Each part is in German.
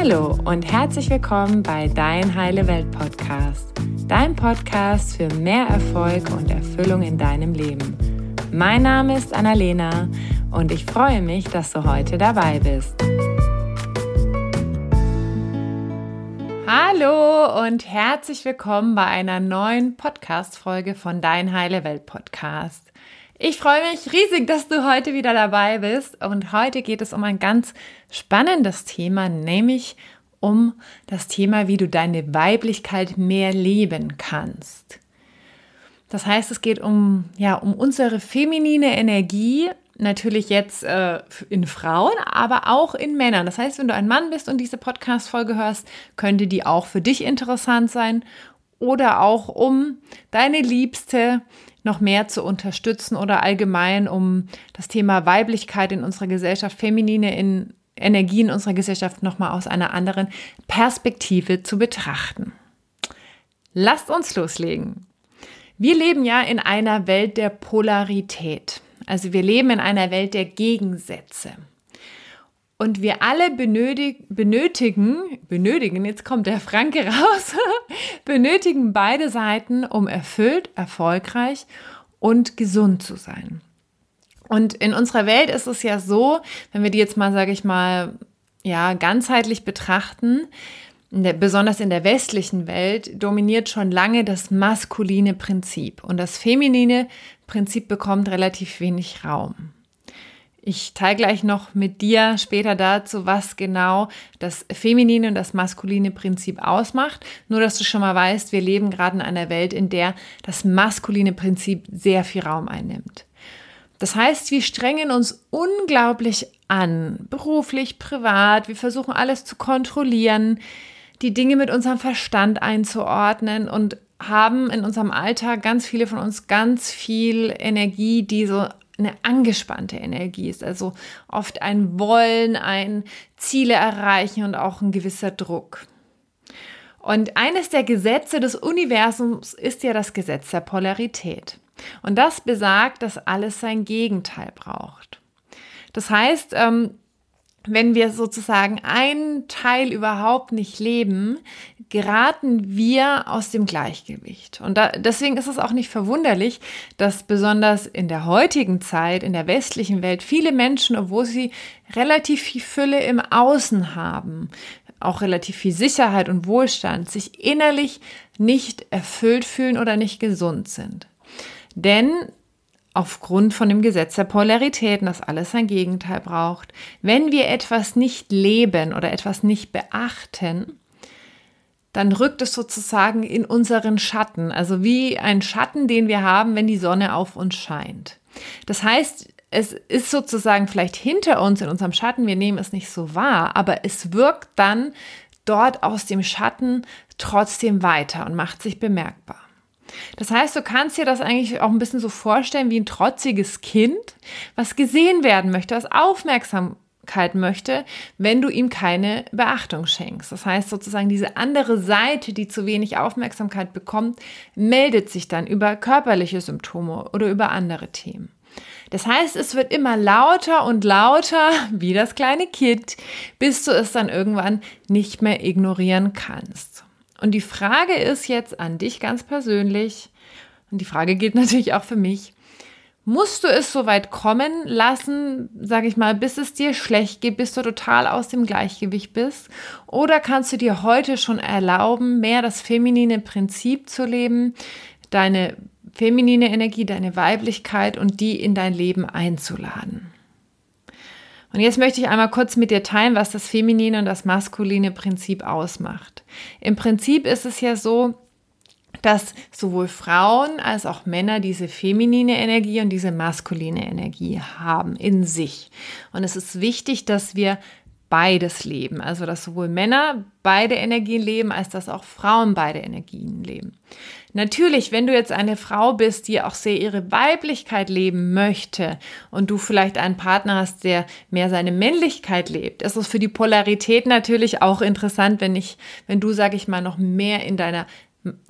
Hallo und herzlich willkommen bei Dein Heile Welt Podcast, dein Podcast für mehr Erfolg und Erfüllung in deinem Leben. Mein Name ist Annalena und ich freue mich, dass du heute dabei bist. Hallo und herzlich willkommen bei einer neuen Podcast-Folge von Dein Heile Welt Podcast. Ich freue mich riesig, dass du heute wieder dabei bist. Und heute geht es um ein ganz spannendes Thema, nämlich um das Thema, wie du deine Weiblichkeit mehr leben kannst. Das heißt, es geht um, ja, um unsere feminine Energie, natürlich jetzt äh, in Frauen, aber auch in Männern. Das heißt, wenn du ein Mann bist und diese Podcast-Folge hörst, könnte die auch für dich interessant sein oder auch um deine Liebste noch mehr zu unterstützen oder allgemein, um das Thema Weiblichkeit in unserer Gesellschaft, feminine in Energie in unserer Gesellschaft nochmal aus einer anderen Perspektive zu betrachten. Lasst uns loslegen. Wir leben ja in einer Welt der Polarität. Also wir leben in einer Welt der Gegensätze. Und wir alle benötig, benötigen, benötigen, jetzt kommt der Franke raus, benötigen beide Seiten, um erfüllt, erfolgreich und gesund zu sein. Und in unserer Welt ist es ja so, wenn wir die jetzt mal, sage ich mal, ja, ganzheitlich betrachten, in der, besonders in der westlichen Welt dominiert schon lange das maskuline Prinzip und das feminine Prinzip bekommt relativ wenig Raum. Ich teile gleich noch mit dir später dazu, was genau das feminine und das maskuline Prinzip ausmacht. Nur, dass du schon mal weißt, wir leben gerade in einer Welt, in der das maskuline Prinzip sehr viel Raum einnimmt. Das heißt, wir strengen uns unglaublich an, beruflich, privat. Wir versuchen alles zu kontrollieren, die Dinge mit unserem Verstand einzuordnen und haben in unserem Alltag ganz viele von uns ganz viel Energie, die so eine angespannte Energie ist. Also oft ein Wollen, ein Ziele erreichen und auch ein gewisser Druck. Und eines der Gesetze des Universums ist ja das Gesetz der Polarität. Und das besagt, dass alles sein Gegenteil braucht. Das heißt, ähm, wenn wir sozusagen einen Teil überhaupt nicht leben, geraten wir aus dem Gleichgewicht. Und da, deswegen ist es auch nicht verwunderlich, dass besonders in der heutigen Zeit, in der westlichen Welt, viele Menschen, obwohl sie relativ viel Fülle im Außen haben, auch relativ viel Sicherheit und Wohlstand, sich innerlich nicht erfüllt fühlen oder nicht gesund sind. Denn aufgrund von dem Gesetz der Polaritäten, dass alles sein Gegenteil braucht. Wenn wir etwas nicht leben oder etwas nicht beachten, dann rückt es sozusagen in unseren Schatten, also wie ein Schatten, den wir haben, wenn die Sonne auf uns scheint. Das heißt, es ist sozusagen vielleicht hinter uns in unserem Schatten, wir nehmen es nicht so wahr, aber es wirkt dann dort aus dem Schatten trotzdem weiter und macht sich bemerkbar. Das heißt, du kannst dir das eigentlich auch ein bisschen so vorstellen wie ein trotziges Kind, was gesehen werden möchte, was Aufmerksamkeit möchte, wenn du ihm keine Beachtung schenkst. Das heißt sozusagen, diese andere Seite, die zu wenig Aufmerksamkeit bekommt, meldet sich dann über körperliche Symptome oder über andere Themen. Das heißt, es wird immer lauter und lauter, wie das kleine Kind, bis du es dann irgendwann nicht mehr ignorieren kannst. Und die Frage ist jetzt an dich ganz persönlich, und die Frage gilt natürlich auch für mich, musst du es so weit kommen lassen, sage ich mal, bis es dir schlecht geht, bis du total aus dem Gleichgewicht bist? Oder kannst du dir heute schon erlauben, mehr das feminine Prinzip zu leben, deine feminine Energie, deine Weiblichkeit und die in dein Leben einzuladen? Und jetzt möchte ich einmal kurz mit dir teilen, was das feminine und das maskuline Prinzip ausmacht. Im Prinzip ist es ja so, dass sowohl Frauen als auch Männer diese feminine Energie und diese maskuline Energie haben in sich. Und es ist wichtig, dass wir beides leben. Also dass sowohl Männer beide Energien leben, als dass auch Frauen beide Energien leben. Natürlich, wenn du jetzt eine Frau bist, die auch sehr ihre Weiblichkeit leben möchte und du vielleicht einen Partner hast, der mehr seine Männlichkeit lebt, ist es für die Polarität natürlich auch interessant, wenn ich, wenn du, sag ich mal, noch mehr in deiner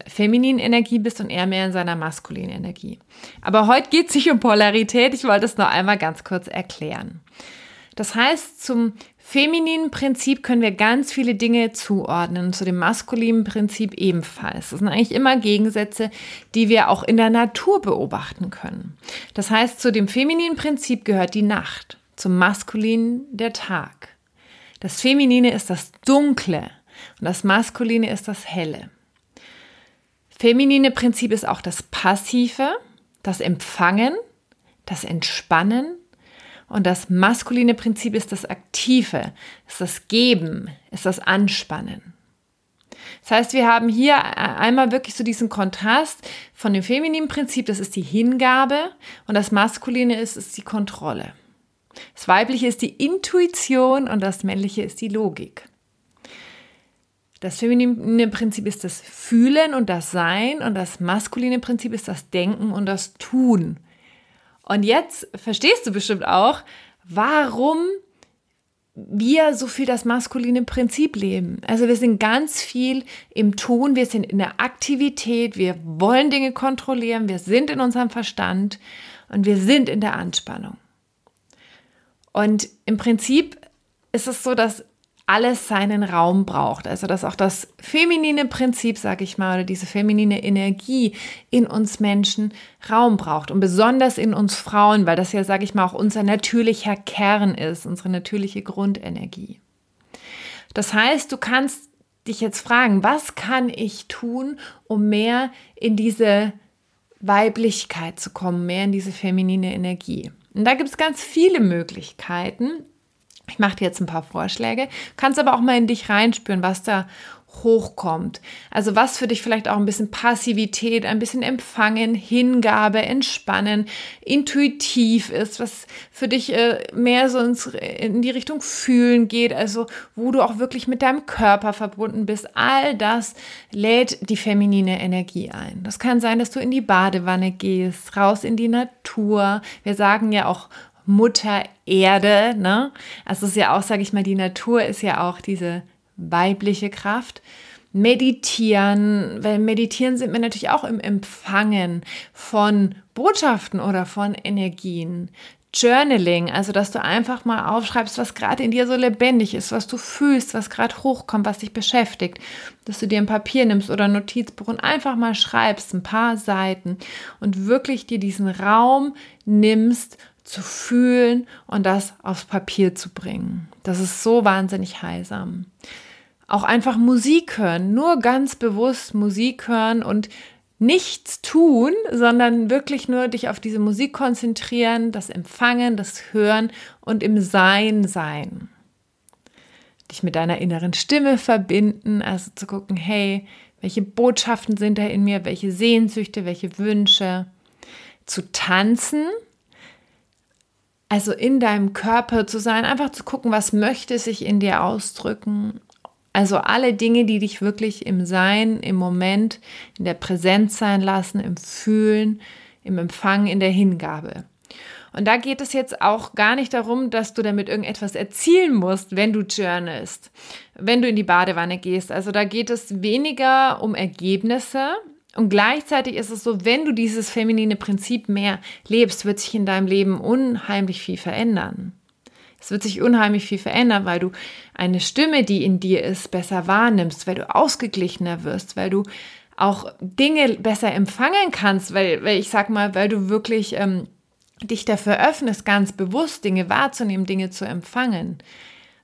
femininen Energie bist und er mehr in seiner maskulinen Energie. Aber heute geht es nicht um Polarität. Ich wollte es noch einmal ganz kurz erklären. Das heißt, zum femininen Prinzip können wir ganz viele Dinge zuordnen, zu dem maskulinen Prinzip ebenfalls. Das sind eigentlich immer Gegensätze, die wir auch in der Natur beobachten können. Das heißt, zu dem femininen Prinzip gehört die Nacht, zum maskulinen der Tag. Das Feminine ist das Dunkle und das Maskuline ist das Helle. Feminine Prinzip ist auch das Passive, das Empfangen, das Entspannen und das maskuline Prinzip ist das Aktive, ist das Geben, ist das Anspannen. Das heißt, wir haben hier einmal wirklich so diesen Kontrast von dem femininen Prinzip, das ist die Hingabe und das maskuline ist, ist die Kontrolle. Das weibliche ist die Intuition und das männliche ist die Logik. Das feminine Prinzip ist das Fühlen und das Sein und das maskuline Prinzip ist das Denken und das Tun. Und jetzt verstehst du bestimmt auch, warum wir so viel das maskuline Prinzip leben. Also wir sind ganz viel im Tun, wir sind in der Aktivität, wir wollen Dinge kontrollieren, wir sind in unserem Verstand und wir sind in der Anspannung. Und im Prinzip ist es so, dass alles seinen Raum braucht. Also dass auch das feminine Prinzip, sage ich mal, oder diese feminine Energie in uns Menschen Raum braucht und besonders in uns Frauen, weil das ja, sage ich mal, auch unser natürlicher Kern ist, unsere natürliche Grundenergie. Das heißt, du kannst dich jetzt fragen, was kann ich tun, um mehr in diese Weiblichkeit zu kommen, mehr in diese feminine Energie? Und da gibt es ganz viele Möglichkeiten. Ich mache dir jetzt ein paar Vorschläge, kannst aber auch mal in dich reinspüren, was da hochkommt. Also was für dich vielleicht auch ein bisschen Passivität, ein bisschen Empfangen, Hingabe, Entspannen, intuitiv ist, was für dich äh, mehr so in die Richtung Fühlen geht, also wo du auch wirklich mit deinem Körper verbunden bist. All das lädt die feminine Energie ein. Das kann sein, dass du in die Badewanne gehst, raus in die Natur. Wir sagen ja auch Mutter Erde. Ne? Also es ist ja auch, sage ich mal, die Natur ist ja auch diese weibliche Kraft. Meditieren, weil meditieren sind wir natürlich auch im Empfangen von Botschaften oder von Energien. Journaling, also dass du einfach mal aufschreibst, was gerade in dir so lebendig ist, was du fühlst, was gerade hochkommt, was dich beschäftigt, dass du dir ein Papier nimmst oder ein Notizbuch und einfach mal schreibst, ein paar Seiten und wirklich dir diesen Raum nimmst, zu fühlen und das aufs Papier zu bringen. Das ist so wahnsinnig heilsam. Auch einfach Musik hören, nur ganz bewusst Musik hören und nichts tun, sondern wirklich nur dich auf diese Musik konzentrieren, das Empfangen, das Hören und im Sein sein. Dich mit deiner inneren Stimme verbinden, also zu gucken, hey, welche Botschaften sind da in mir, welche Sehnsüchte, welche Wünsche. Zu tanzen, also in deinem Körper zu sein, einfach zu gucken, was möchte sich in dir ausdrücken. Also alle Dinge, die dich wirklich im Sein, im Moment, in der Präsenz sein lassen, im Fühlen, im Empfang, in der Hingabe. Und da geht es jetzt auch gar nicht darum, dass du damit irgendetwas erzielen musst, wenn du journalst, wenn du in die Badewanne gehst. Also da geht es weniger um Ergebnisse, und gleichzeitig ist es so, wenn du dieses feminine Prinzip mehr lebst, wird sich in deinem Leben unheimlich viel verändern. Es wird sich unheimlich viel verändern, weil du eine Stimme, die in dir ist, besser wahrnimmst, weil du ausgeglichener wirst, weil du auch Dinge besser empfangen kannst, weil, weil ich sag mal, weil du wirklich ähm, dich dafür öffnest, ganz bewusst Dinge wahrzunehmen, Dinge zu empfangen.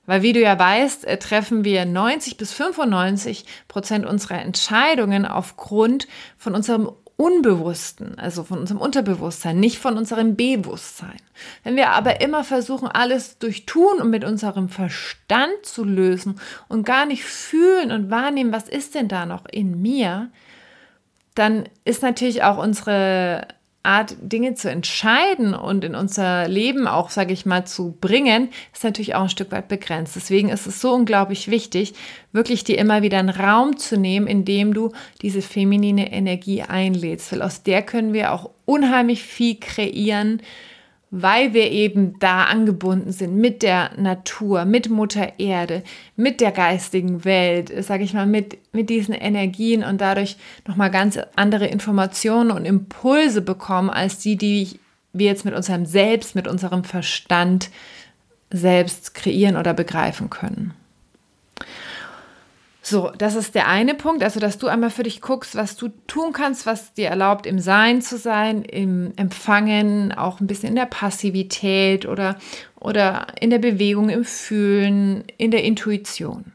Weil wie du ja weißt, äh, treffen wir 90 bis 95 Prozent unserer Entscheidungen aufgrund von unserem Unbewussten, also von unserem Unterbewusstsein, nicht von unserem Bewusstsein. Wenn wir aber immer versuchen, alles durch Tun und mit unserem Verstand zu lösen und gar nicht fühlen und wahrnehmen, was ist denn da noch in mir, dann ist natürlich auch unsere Art, Dinge zu entscheiden und in unser Leben auch, sage ich mal, zu bringen, ist natürlich auch ein Stück weit begrenzt. Deswegen ist es so unglaublich wichtig, wirklich dir immer wieder einen Raum zu nehmen, in dem du diese feminine Energie einlädst. Weil aus der können wir auch unheimlich viel kreieren, weil wir eben da angebunden sind mit der Natur, mit Mutter Erde, mit der geistigen Welt, sage ich mal, mit, mit diesen Energien und dadurch nochmal ganz andere Informationen und Impulse bekommen, als die, die wir jetzt mit unserem Selbst, mit unserem Verstand selbst kreieren oder begreifen können. So, das ist der eine Punkt, also dass du einmal für dich guckst, was du tun kannst, was dir erlaubt, im Sein zu sein, im Empfangen, auch ein bisschen in der Passivität oder, oder in der Bewegung, im Fühlen, in der Intuition.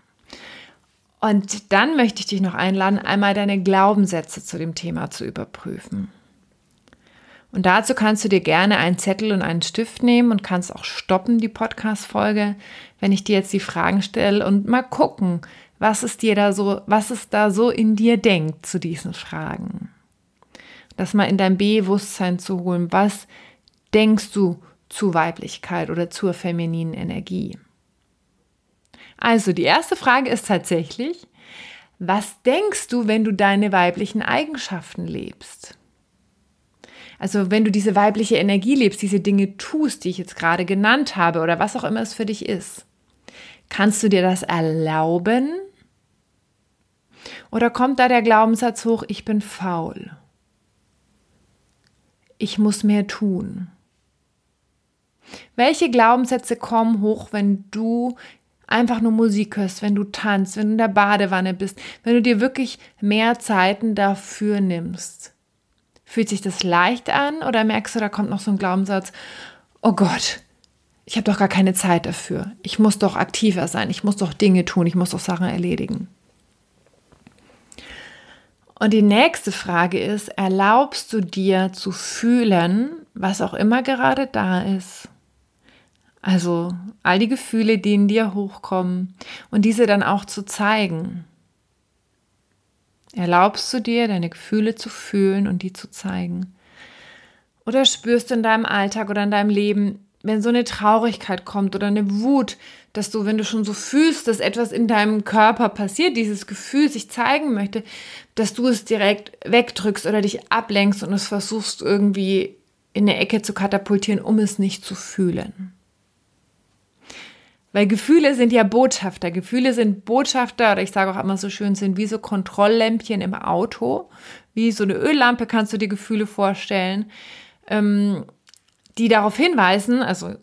Und dann möchte ich dich noch einladen, einmal deine Glaubenssätze zu dem Thema zu überprüfen. Und dazu kannst du dir gerne einen Zettel und einen Stift nehmen und kannst auch stoppen, die Podcast-Folge, wenn ich dir jetzt die Fragen stelle und mal gucken, was es dir da so, was es da so in dir denkt zu diesen Fragen. Das mal in dein Bewusstsein zu holen. Was denkst du zu Weiblichkeit oder zur femininen Energie? Also die erste Frage ist tatsächlich, was denkst du, wenn du deine weiblichen Eigenschaften lebst? Also wenn du diese weibliche Energie lebst, diese Dinge tust, die ich jetzt gerade genannt habe oder was auch immer es für dich ist, kannst du dir das erlauben? Oder kommt da der Glaubenssatz hoch, ich bin faul? Ich muss mehr tun. Welche Glaubenssätze kommen hoch, wenn du einfach nur Musik hörst, wenn du tanzt, wenn du in der Badewanne bist, wenn du dir wirklich mehr Zeiten dafür nimmst? Fühlt sich das leicht an oder merkst du, da kommt noch so ein Glaubenssatz, oh Gott, ich habe doch gar keine Zeit dafür. Ich muss doch aktiver sein, ich muss doch Dinge tun, ich muss doch Sachen erledigen. Und die nächste Frage ist, erlaubst du dir zu fühlen, was auch immer gerade da ist? Also all die Gefühle, die in dir hochkommen und diese dann auch zu zeigen. Erlaubst du dir, deine Gefühle zu fühlen und die zu zeigen? Oder spürst du in deinem Alltag oder in deinem Leben, wenn so eine Traurigkeit kommt oder eine Wut, dass du, wenn du schon so fühlst, dass etwas in deinem Körper passiert, dieses Gefühl sich zeigen möchte, dass du es direkt wegdrückst oder dich ablenkst und es versuchst irgendwie in eine Ecke zu katapultieren, um es nicht zu fühlen. Weil Gefühle sind ja Botschafter. Gefühle sind Botschafter, oder ich sage auch immer so schön, sind wie so Kontrolllämpchen im Auto. Wie so eine Öllampe kannst du dir Gefühle vorstellen, ähm, die darauf hinweisen, also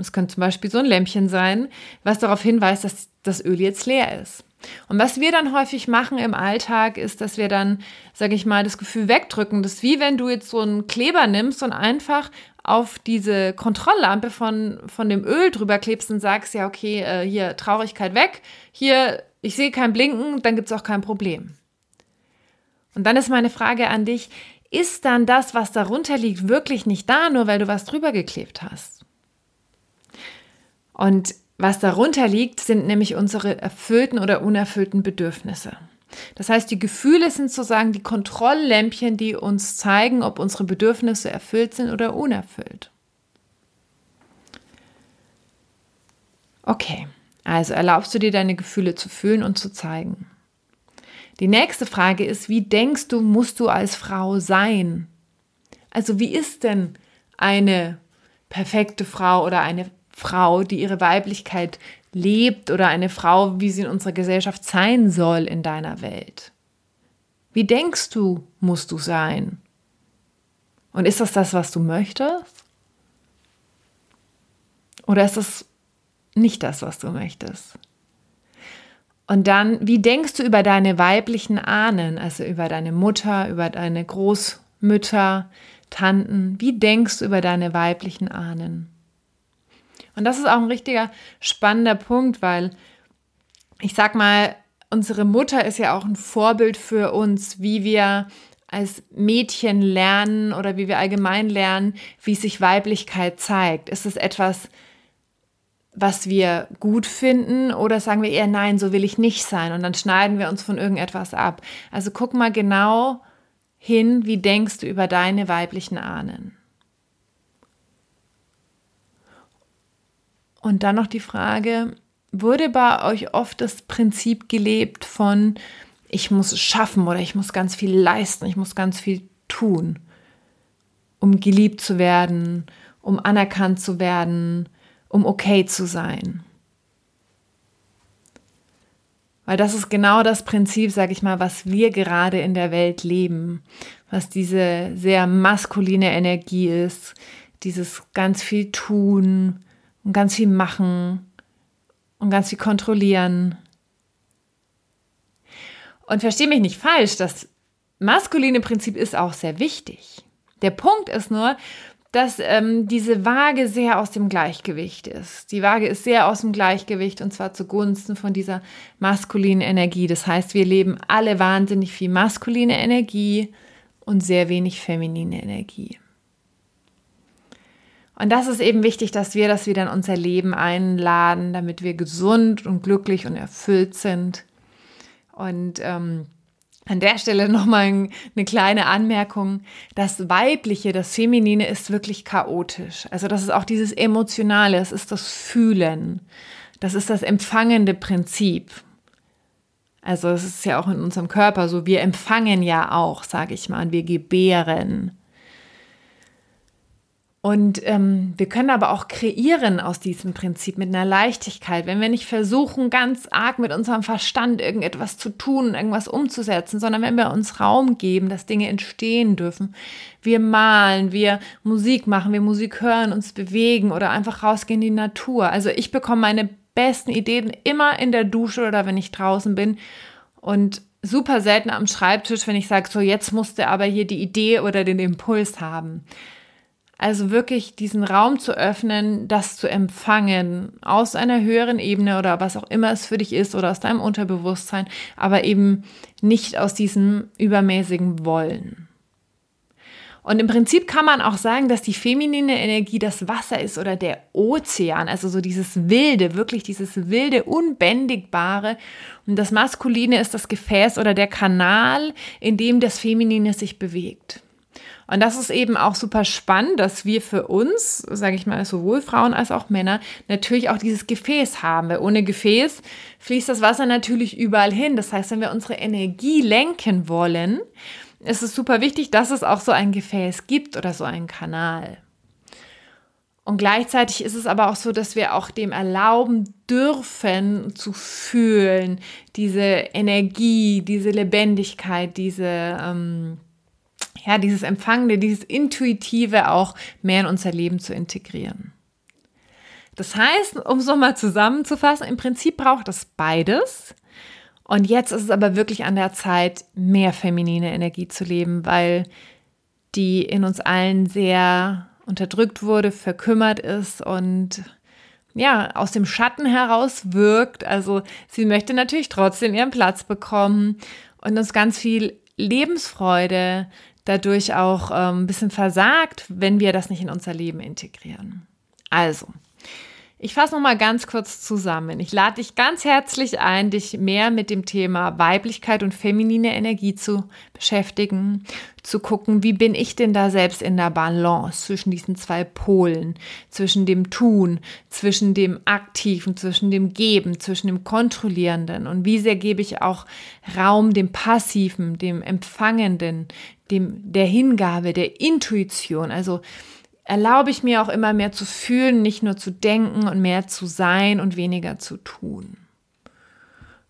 es könnte zum Beispiel so ein Lämpchen sein, was darauf hinweist, dass das Öl jetzt leer ist. Und was wir dann häufig machen im Alltag, ist, dass wir dann, sage ich mal, das Gefühl wegdrücken. Das ist wie wenn du jetzt so einen Kleber nimmst und einfach auf diese Kontrolllampe von, von dem Öl drüber klebst und sagst, ja, okay, äh, hier Traurigkeit weg, hier, ich sehe kein Blinken, dann gibt es auch kein Problem. Und dann ist meine Frage an dich, ist dann das, was darunter liegt, wirklich nicht da, nur weil du was drüber geklebt hast? Und was darunter liegt, sind nämlich unsere erfüllten oder unerfüllten Bedürfnisse. Das heißt, die Gefühle sind sozusagen die Kontrolllämpchen, die uns zeigen, ob unsere Bedürfnisse erfüllt sind oder unerfüllt. Okay, also erlaubst du dir deine Gefühle zu fühlen und zu zeigen. Die nächste Frage ist, wie denkst du, musst du als Frau sein? Also wie ist denn eine perfekte Frau oder eine Frau, die ihre Weiblichkeit lebt oder eine Frau, wie sie in unserer Gesellschaft sein soll in deiner Welt? Wie denkst du, musst du sein? Und ist das das, was du möchtest? Oder ist das nicht das, was du möchtest? Und dann, wie denkst du über deine weiblichen Ahnen, also über deine Mutter, über deine Großmütter, Tanten? Wie denkst du über deine weiblichen Ahnen? Und das ist auch ein richtiger spannender Punkt, weil ich sag mal, unsere Mutter ist ja auch ein Vorbild für uns, wie wir als Mädchen lernen oder wie wir allgemein lernen, wie sich Weiblichkeit zeigt. Ist es etwas, was wir gut finden oder sagen wir eher nein, so will ich nicht sein und dann schneiden wir uns von irgendetwas ab. Also guck mal genau hin, wie denkst du über deine weiblichen Ahnen. Und dann noch die Frage, wurde bei euch oft das Prinzip gelebt von, ich muss es schaffen oder ich muss ganz viel leisten, ich muss ganz viel tun, um geliebt zu werden, um anerkannt zu werden, um okay zu sein? Weil das ist genau das Prinzip, sag ich mal, was wir gerade in der Welt leben, was diese sehr maskuline Energie ist, dieses ganz viel tun, und ganz viel machen und ganz viel kontrollieren. Und verstehe mich nicht falsch, das maskuline Prinzip ist auch sehr wichtig. Der Punkt ist nur, dass ähm, diese Waage sehr aus dem Gleichgewicht ist. Die Waage ist sehr aus dem Gleichgewicht und zwar zugunsten von dieser maskulinen Energie. Das heißt, wir leben alle wahnsinnig viel maskuline Energie und sehr wenig feminine Energie. Und das ist eben wichtig, dass wir das wieder in unser Leben einladen, damit wir gesund und glücklich und erfüllt sind. Und ähm, an der Stelle nochmal eine kleine Anmerkung. Das Weibliche, das Feminine ist wirklich chaotisch. Also das ist auch dieses Emotionale, es ist das Fühlen. Das ist das empfangende Prinzip. Also es ist ja auch in unserem Körper so, wir empfangen ja auch, sage ich mal, wir gebären. Und ähm, wir können aber auch kreieren aus diesem Prinzip mit einer Leichtigkeit, wenn wir nicht versuchen, ganz arg mit unserem Verstand irgendetwas zu tun, irgendwas umzusetzen, sondern wenn wir uns Raum geben, dass Dinge entstehen dürfen. Wir malen, wir Musik machen, wir Musik hören, uns bewegen oder einfach rausgehen in die Natur. Also ich bekomme meine besten Ideen immer in der Dusche oder wenn ich draußen bin und super selten am Schreibtisch, wenn ich sage, so jetzt musste aber hier die Idee oder den Impuls haben. Also wirklich diesen Raum zu öffnen, das zu empfangen aus einer höheren Ebene oder was auch immer es für dich ist oder aus deinem Unterbewusstsein, aber eben nicht aus diesem übermäßigen Wollen. Und im Prinzip kann man auch sagen, dass die feminine Energie das Wasser ist oder der Ozean, also so dieses wilde, wirklich dieses wilde, unbändigbare. Und das Maskuline ist das Gefäß oder der Kanal, in dem das Feminine sich bewegt. Und das ist eben auch super spannend, dass wir für uns, sage ich mal, sowohl Frauen als auch Männer, natürlich auch dieses Gefäß haben. Weil ohne Gefäß fließt das Wasser natürlich überall hin. Das heißt, wenn wir unsere Energie lenken wollen, ist es super wichtig, dass es auch so ein Gefäß gibt oder so einen Kanal. Und gleichzeitig ist es aber auch so, dass wir auch dem erlauben dürfen zu fühlen, diese Energie, diese Lebendigkeit, diese ähm, ja, dieses Empfangende, dieses Intuitive auch mehr in unser Leben zu integrieren. Das heißt, um es nochmal zusammenzufassen, im Prinzip braucht es beides. Und jetzt ist es aber wirklich an der Zeit, mehr feminine Energie zu leben, weil die in uns allen sehr unterdrückt wurde, verkümmert ist und ja, aus dem Schatten heraus wirkt. Also sie möchte natürlich trotzdem ihren Platz bekommen und uns ganz viel Lebensfreude, dadurch auch ähm, ein bisschen versagt, wenn wir das nicht in unser Leben integrieren. Also, ich fasse noch mal ganz kurz zusammen. Ich lade dich ganz herzlich ein, dich mehr mit dem Thema Weiblichkeit und feminine Energie zu beschäftigen, zu gucken, wie bin ich denn da selbst in der Balance zwischen diesen zwei Polen, zwischen dem Tun, zwischen dem Aktiven, zwischen dem Geben, zwischen dem Kontrollierenden und wie sehr gebe ich auch Raum dem Passiven, dem Empfangenden, dem der Hingabe, der Intuition, also erlaube ich mir auch immer mehr zu fühlen, nicht nur zu denken und mehr zu sein und weniger zu tun.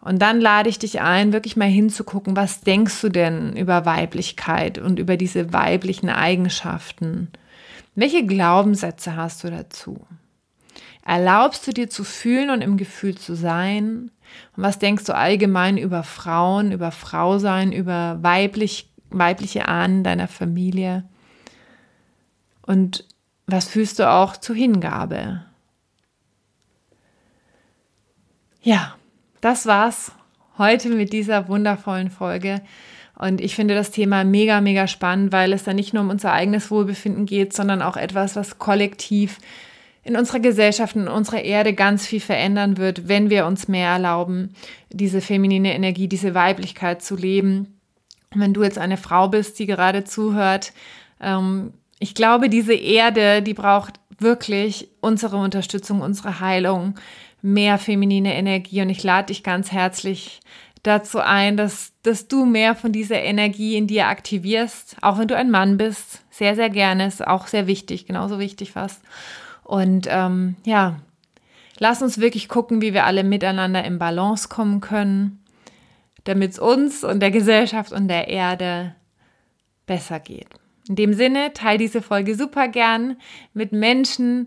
Und dann lade ich dich ein, wirklich mal hinzugucken, was denkst du denn über Weiblichkeit und über diese weiblichen Eigenschaften? Welche Glaubenssätze hast du dazu? Erlaubst du dir zu fühlen und im Gefühl zu sein? Und was denkst du allgemein über Frauen, über Frausein, über weiblich, weibliche Ahnen deiner Familie? Und was fühlst du auch zur Hingabe? Ja, das war's heute mit dieser wundervollen Folge. Und ich finde das Thema mega, mega spannend, weil es da nicht nur um unser eigenes Wohlbefinden geht, sondern auch etwas, was kollektiv in unserer Gesellschaft, in unserer Erde ganz viel verändern wird, wenn wir uns mehr erlauben, diese feminine Energie, diese Weiblichkeit zu leben. Und wenn du jetzt eine Frau bist, die gerade zuhört, ähm, ich glaube, diese Erde, die braucht wirklich unsere Unterstützung, unsere Heilung, mehr feminine Energie. Und ich lade dich ganz herzlich dazu ein, dass, dass du mehr von dieser Energie in dir aktivierst, auch wenn du ein Mann bist. Sehr, sehr gerne, ist auch sehr wichtig, genauso wichtig fast. Und ähm, ja, lass uns wirklich gucken, wie wir alle miteinander in Balance kommen können, damit es uns und der Gesellschaft und der Erde besser geht. In dem Sinne, teile diese Folge super gern mit Menschen,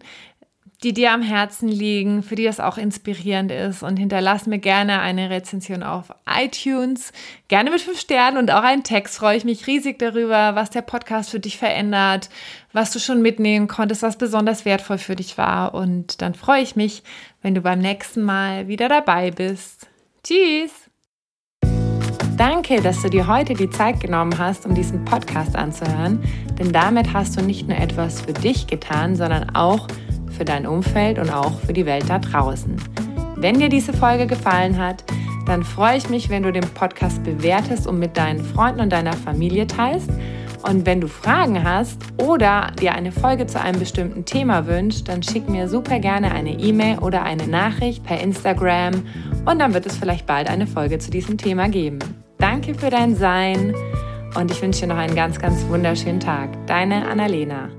die dir am Herzen liegen, für die das auch inspirierend ist. Und hinterlass mir gerne eine Rezension auf iTunes, gerne mit fünf Sternen und auch einen Text. Freue ich mich riesig darüber, was der Podcast für dich verändert, was du schon mitnehmen konntest, was besonders wertvoll für dich war. Und dann freue ich mich, wenn du beim nächsten Mal wieder dabei bist. Tschüss! Danke, dass du dir heute die Zeit genommen hast, um diesen Podcast anzuhören, denn damit hast du nicht nur etwas für dich getan, sondern auch für dein Umfeld und auch für die Welt da draußen. Wenn dir diese Folge gefallen hat, dann freue ich mich, wenn du den Podcast bewertest und mit deinen Freunden und deiner Familie teilst. Und wenn du Fragen hast oder dir eine Folge zu einem bestimmten Thema wünschst, dann schick mir super gerne eine E-Mail oder eine Nachricht per Instagram und dann wird es vielleicht bald eine Folge zu diesem Thema geben. Danke für dein Sein und ich wünsche dir noch einen ganz, ganz wunderschönen Tag. Deine Annalena.